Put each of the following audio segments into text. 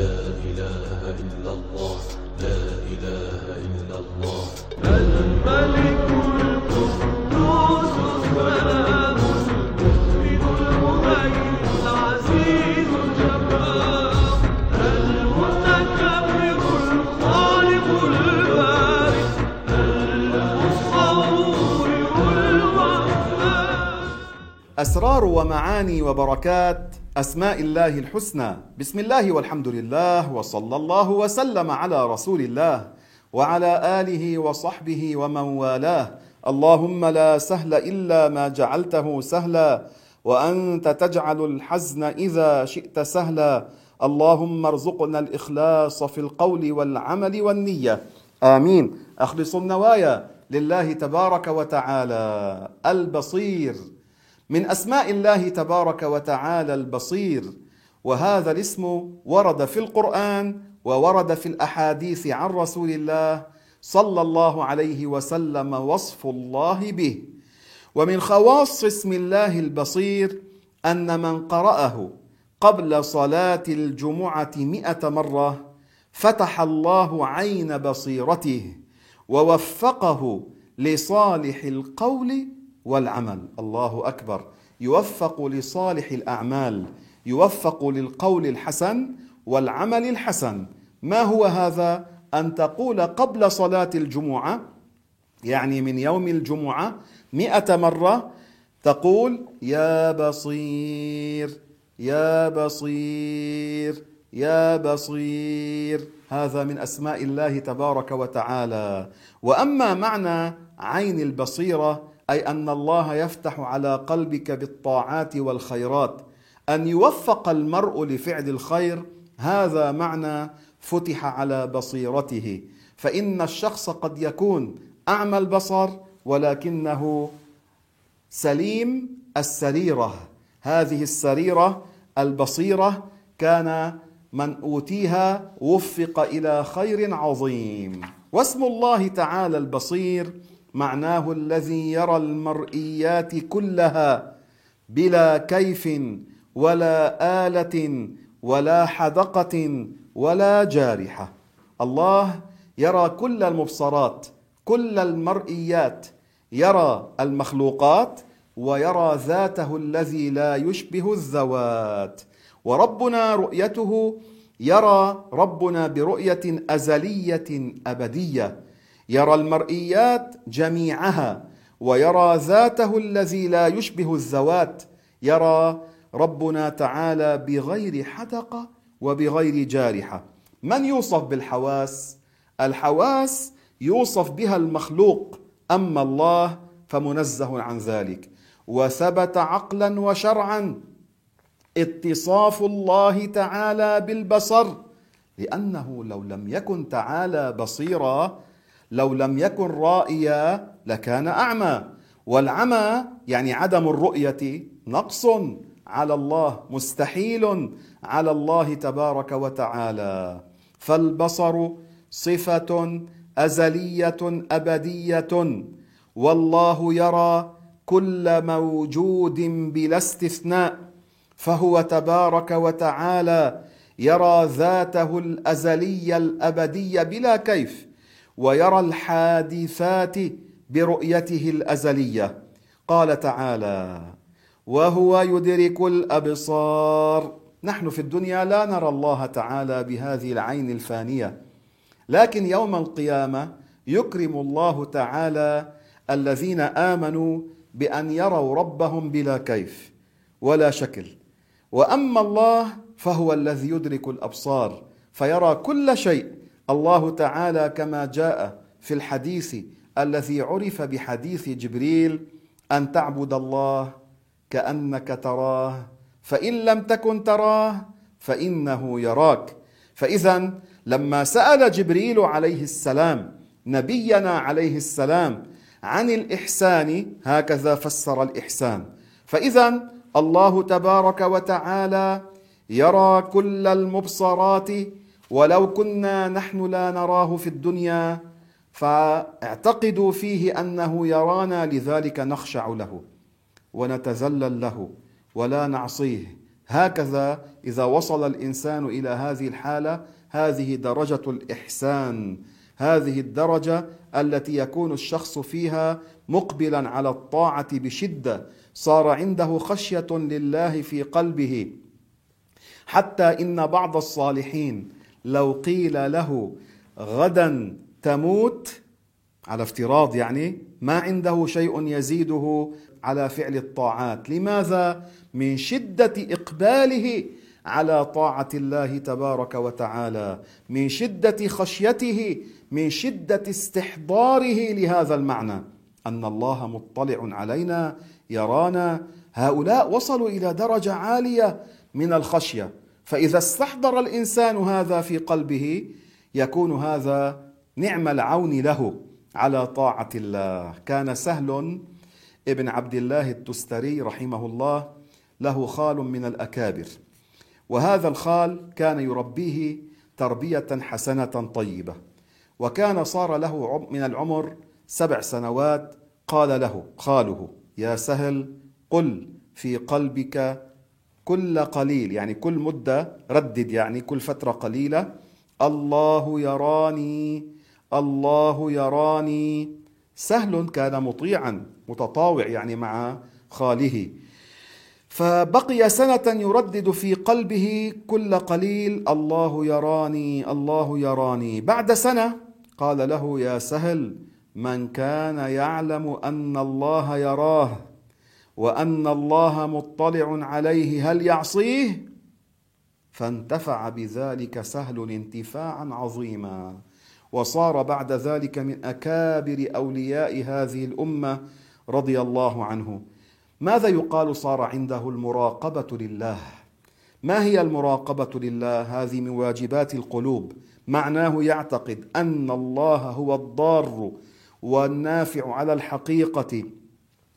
لا إله إلا الله لا إله إلا الله. الملك القدوس السلام المؤمن المهيمن العزيز الجبار المتكبر الخالق البارئ المصور الوهاب أسرار ومعاني وبركات أسماء الله الحسنى. بسم الله والحمد لله وصلى الله وسلم على رسول الله وعلى آله وصحبه ومن والاه. اللهم لا سهل إلا ما جعلته سهلا وأنت تجعل الحزن إذا شئت سهلا. اللهم ارزقنا الإخلاص في القول والعمل والنية. آمين. أخلص النوايا لله تبارك وتعالى البصير. من أسماء الله تبارك وتعالى البصير. وهذا الاسم ورد في القرآن وورد في الأحاديث عن رسول الله صلى الله عليه وسلم وصف الله به. ومن خواص اسم الله البصير أن من قرأه قبل صلاة الجمعة مئة مرة فتح الله عين بصيرته ووفقه لصالح القول والعمل. الله أكبر. يوفق لصالح الأعمال يوفق للقول الحسن والعمل الحسن. ما هو هذا؟ أن تقول قبل صلاة الجمعة يعني من يوم الجمعة مئة مرة تقول يا بصير يا بصير يا بصير. هذا من أسماء الله تبارك وتعالى. وأما معنى عين البصيرة أي أن الله يفتح على قلبك بالطاعات والخيرات. أن يوفق المرء لفعل الخير هذا معنى فتح على بصيرته. فإن الشخص قد يكون أعمى البصر ولكنه سليم السريرة. هذه السريرة البصيرة كان من أوتيها وفق إلى خير عظيم. واسم الله تعالى البصير معناه الذي يرى المرئيات كلها بلا كيف ولا آلة ولا حدقة ولا جارحة. الله يرى كل المبصرات كل المرئيات يرى المخلوقات ويرى ذاته الذي لا يشبه الذوات. وربنا رؤيته يرى ربنا برؤية أزلية أبدية. يرى المرئيات جميعها ويرى ذاته الذي لا يشبه الذوات. يرى ربنا تعالى بغير حدقة وبغير جارحة. من يوصف بالحواس؟ الحواس يوصف بها المخلوق أما الله فمنزه عن ذلك. وثبت عقلا وشرعا. اتصاف الله تعالى بالبصر لأنه لو لم يكن تعالى بصيرا لو لم يكن رائيا لكان أعمى. والعمى يعني عدم الرؤية نقص على الله مستحيل على الله تبارك وتعالى. فالبصر صفة أزلية أبدية. والله يرى كل موجود بلا استثناء. فهو تبارك وتعالى يرى ذاته الأزلية الأبدية بلا كيف. ويرى الحادثات برؤيته الأزلية. قال تعالى وهو يدرك الأبصار. نحن في الدنيا لا نرى الله تعالى بهذه العين الفانية لكن يوم القيامة يكرم الله تعالى الذين آمنوا بأن يروا ربهم بلا كيف ولا شكل. وأما الله فهو الذي يدرك الأبصار فيرى كل شيء الله تعالى كما جاء في الحديث الذي عرف بحديث جبريل أن تعبد الله كأنك تراه فإن لم تكن تراه فإنه يراك. فاذا لما سأل جبريل عليه السلام نبينا عليه السلام عن الإحسان هكذا فسر الإحسان. فاذا الله تبارك وتعالى يرى كل المبصرات ولو كنا نحن لا نراه في الدنيا فاعتقدوا فيه أنه يرانا لذلك نخشع له ونتذلل له ولا نعصيه. هكذا إذا وصل الإنسان إلى هذه الحالة هذه درجة الإحسان هذه الدرجة التي يكون الشخص فيها مقبلا على الطاعة بشدة صار عنده خشية لله في قلبه. حتى إن بعض الصالحين لو قيل له غدا تموت على افتراض يعني ما عنده شيء يزيده على فعل الطاعات. لماذا؟ من شدة إقباله على طاعة الله تبارك وتعالى من شدة خشيته من شدة استحضاره لهذا المعنى. أن الله مطلع علينا يرانا. هؤلاء وصلوا إلى درجة عالية من الخشية. فإذا استحضر الإنسان هذا في قلبه يكون هذا نعم العون له على طاعة الله. كان سهل ابن عبد الله التستري رحمه الله له خال من الأكابر. وهذا الخال كان يربيه تربية حسنة طيبة. وكان صار له من العمر سبع سنوات قال له خاله يا سهل قل في قلبك كل قليل يعني كل مدة ردد يعني كل فترة قليلة. الله يراني الله يراني. سهل كان مطيعا متطاوع يعني مع خاله. فبقي سنة يردد في قلبه كل قليل. الله يراني الله يراني. بعد سنة قال له يا سهل من كان يعلم أن الله يراه. وأن الله مطلع عليه هل يعصيه؟ فانتفع بذلك سهل انتفاعا عظيما. وصار بعد ذلك من أكابر أولياء هذه الأمة رضي الله عنه. ماذا يقال صار عنده المراقبة لله؟ ما هي المراقبة لله هذه من واجبات القلوب؟ معناه يعتقد أن الله هو الضار والنافع على الحقيقة.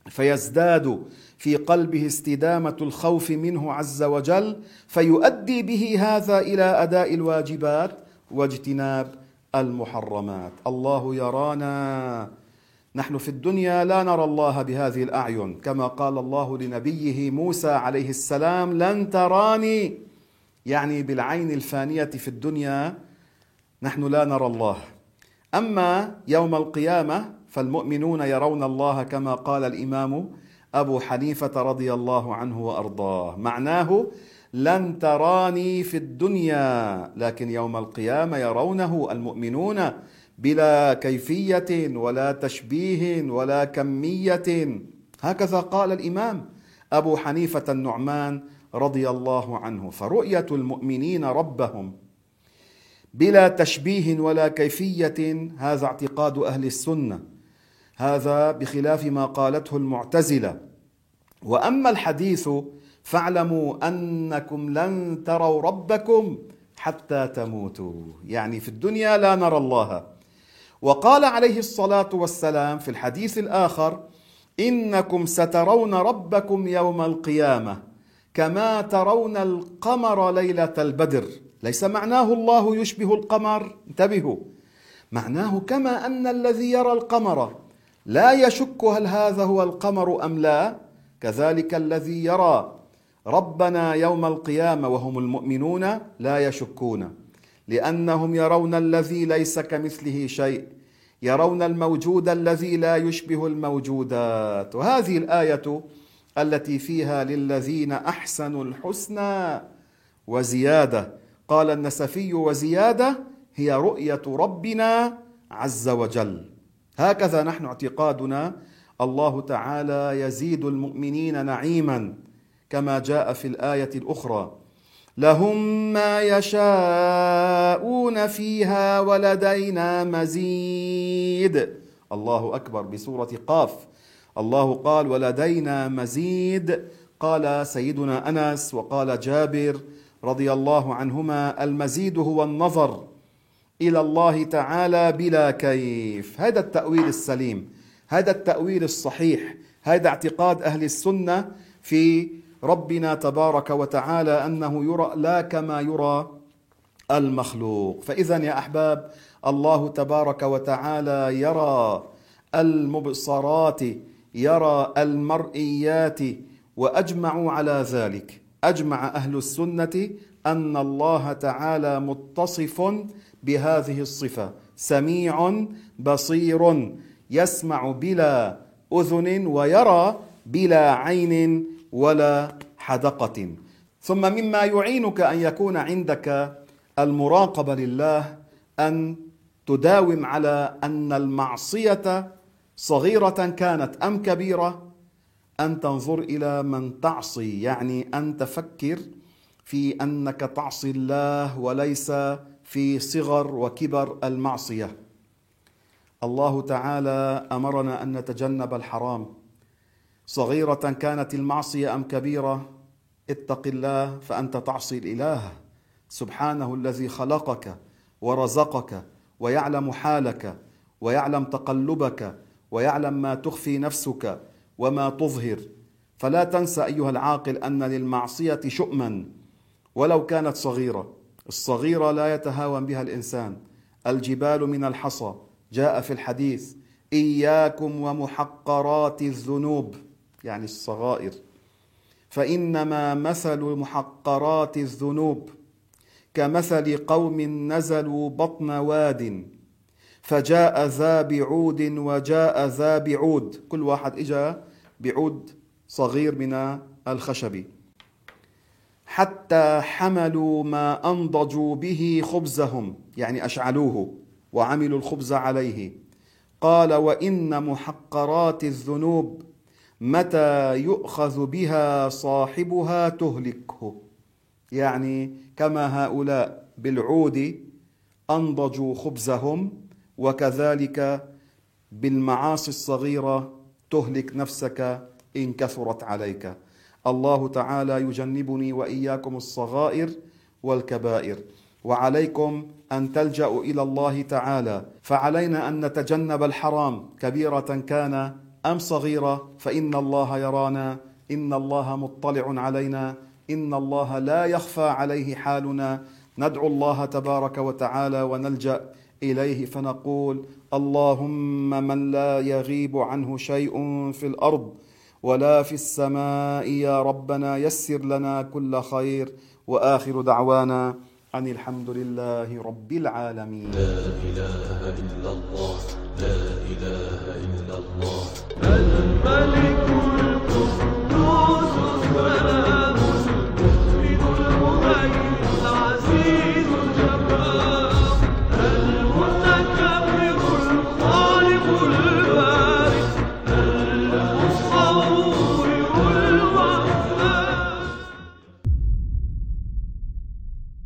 فيزداد في قلبه استدامة الخوف منه عز وجل فيؤدي به هذا إلى أداء الواجبات واجتناب المحرمات. الله يرانا. نحن في الدنيا لا نرى الله بهذه الأعين كما قال الله لنبيه موسى عليه السلام لن تراني. يعني بالعين الفانية في الدنيا نحن لا نرى الله. أما يوم القيامة فالمؤمنون يرون الله كما قال الإمام أبو حنيفة رضي الله عنه وأرضاه. معناه لن تراني في الدنيا لكن يوم القيامة يرونه المؤمنون بلا كيفية ولا تشبيه ولا كمية. هكذا قال الإمام أبو حنيفة النعمان رضي الله عنه. فرؤيه المؤمنين ربهم بلا تشبيه ولا كيفية هذا اعتقاد أهل السنة. هذا بخلاف ما قالته المعتزلة. وأما الحديث فاعلموا أنكم لن تروا ربكم حتى تموتوا. يعني في الدنيا لا نرى الله. وقال عليه الصلاة والسلام في الحديث الآخر إنكم سترون ربكم يوم القيامة كما ترون القمر ليلة البدر. ليس معناه الله يشبه القمر؟ انتبهوا. معناه كما أن الذي يرى القمر لا يشك هل هذا هو القمر أم لا. كذلك الذي يرى ربنا يوم القيامة وهم المؤمنون لا يشكون لأنهم يرون الذي ليس كمثله شيء يرون الموجود الذي لا يشبه الموجودات. وهذه الآية التي فيها للذين أحسنوا الحسنى وزيادة. قال النسفي وزيادة هي رؤية ربنا عز وجل. هكذا نحن اعتقادنا. الله تعالى يزيد المؤمنين نعيما كما جاء في الآية الأخرى. لهم ما يشاءون فيها ولدينا مزيد. الله أكبر بسورة قاف. الله قال ولدينا مزيد. قال سيدنا أنس وقال جابر رضي الله عنهما المزيد هو النظر. إلى الله تعالى بلا كيف. هذا التأويل السليم هذا التأويل الصحيح هذا اعتقاد أهل السنة في ربنا تبارك وتعالى أنه يرى لا كما يرى المخلوق. فاذا يا أحباب الله تبارك وتعالى يرى المبصرات يرى المرئيات وأجمعوا على ذلك. أجمع أهل السنة أن الله تعالى متصف بهذه الصفة. سميع بصير يسمع بلا أذن ويرى بلا عين ولا حدقة. ثم مما يعينك أن يكون عندك المراقبه لله أن تداوم على أن المعصية صغيرة كانت أم كبيرة أن تنظر إلى من تعصي يعني أن تفكر في أنك تعصي الله وليس في صغر وكبر المعصية. الله تعالى أمرنا أن نتجنب الحرام. صغيرة كانت المعصية أم كبيرة؟ اتق الله فأنت تعصي الإله. سبحانه الذي خلقك ورزقك ويعلم حالك ويعلم تقلبك ويعلم ما تخفي نفسك وما تظهر. فلا تنسى أيها العاقل أن للمعصية شؤما. ولو كانت صغيرة الصغيرة لا يتهاون بها الإنسان. الجبال من الحصى. جاء في الحديث إياكم ومحقرات الذنوب. يعني الصغائر. فإنما مثل محقرات الذنوب. كمثل قوم نزلوا بطن واد. فجاء ذا بعود وجاء ذا بعود. كل واحد اجى بعود صغير من الخشب. حتى حملوا ما أنضجوا به خبزهم يعني أشعلوه وعملوا الخبز عليه. قال وإن محقرات الذنوب متى يؤخذ بها صاحبها تهلكه. يعني كما هؤلاء بالعود أنضجوا خبزهم وكذلك بالمعاصي الصغيرة تهلك نفسك إن كثرت عليك. الله تعالى يجنبني وإياكم الصغائر والكبائر. وعليكم أن تلجأوا إلى الله تعالى. فعلينا أن نتجنب الحرام. كبيرة كان أم صغيرة فإن الله يرانا. إن الله مطلع علينا. إن الله لا يخفى عليه حالنا. ندعو الله تبارك وتعالى ونلجأ إليه فنقول اللهم من لا يغيب عنه شيء في الأرض. ولا في السماء يا ربنا يسر لنا كل خير وآخر دعوانا أن الحمد لله رب العالمين. لا إله إلا الله لا إله إلا الله.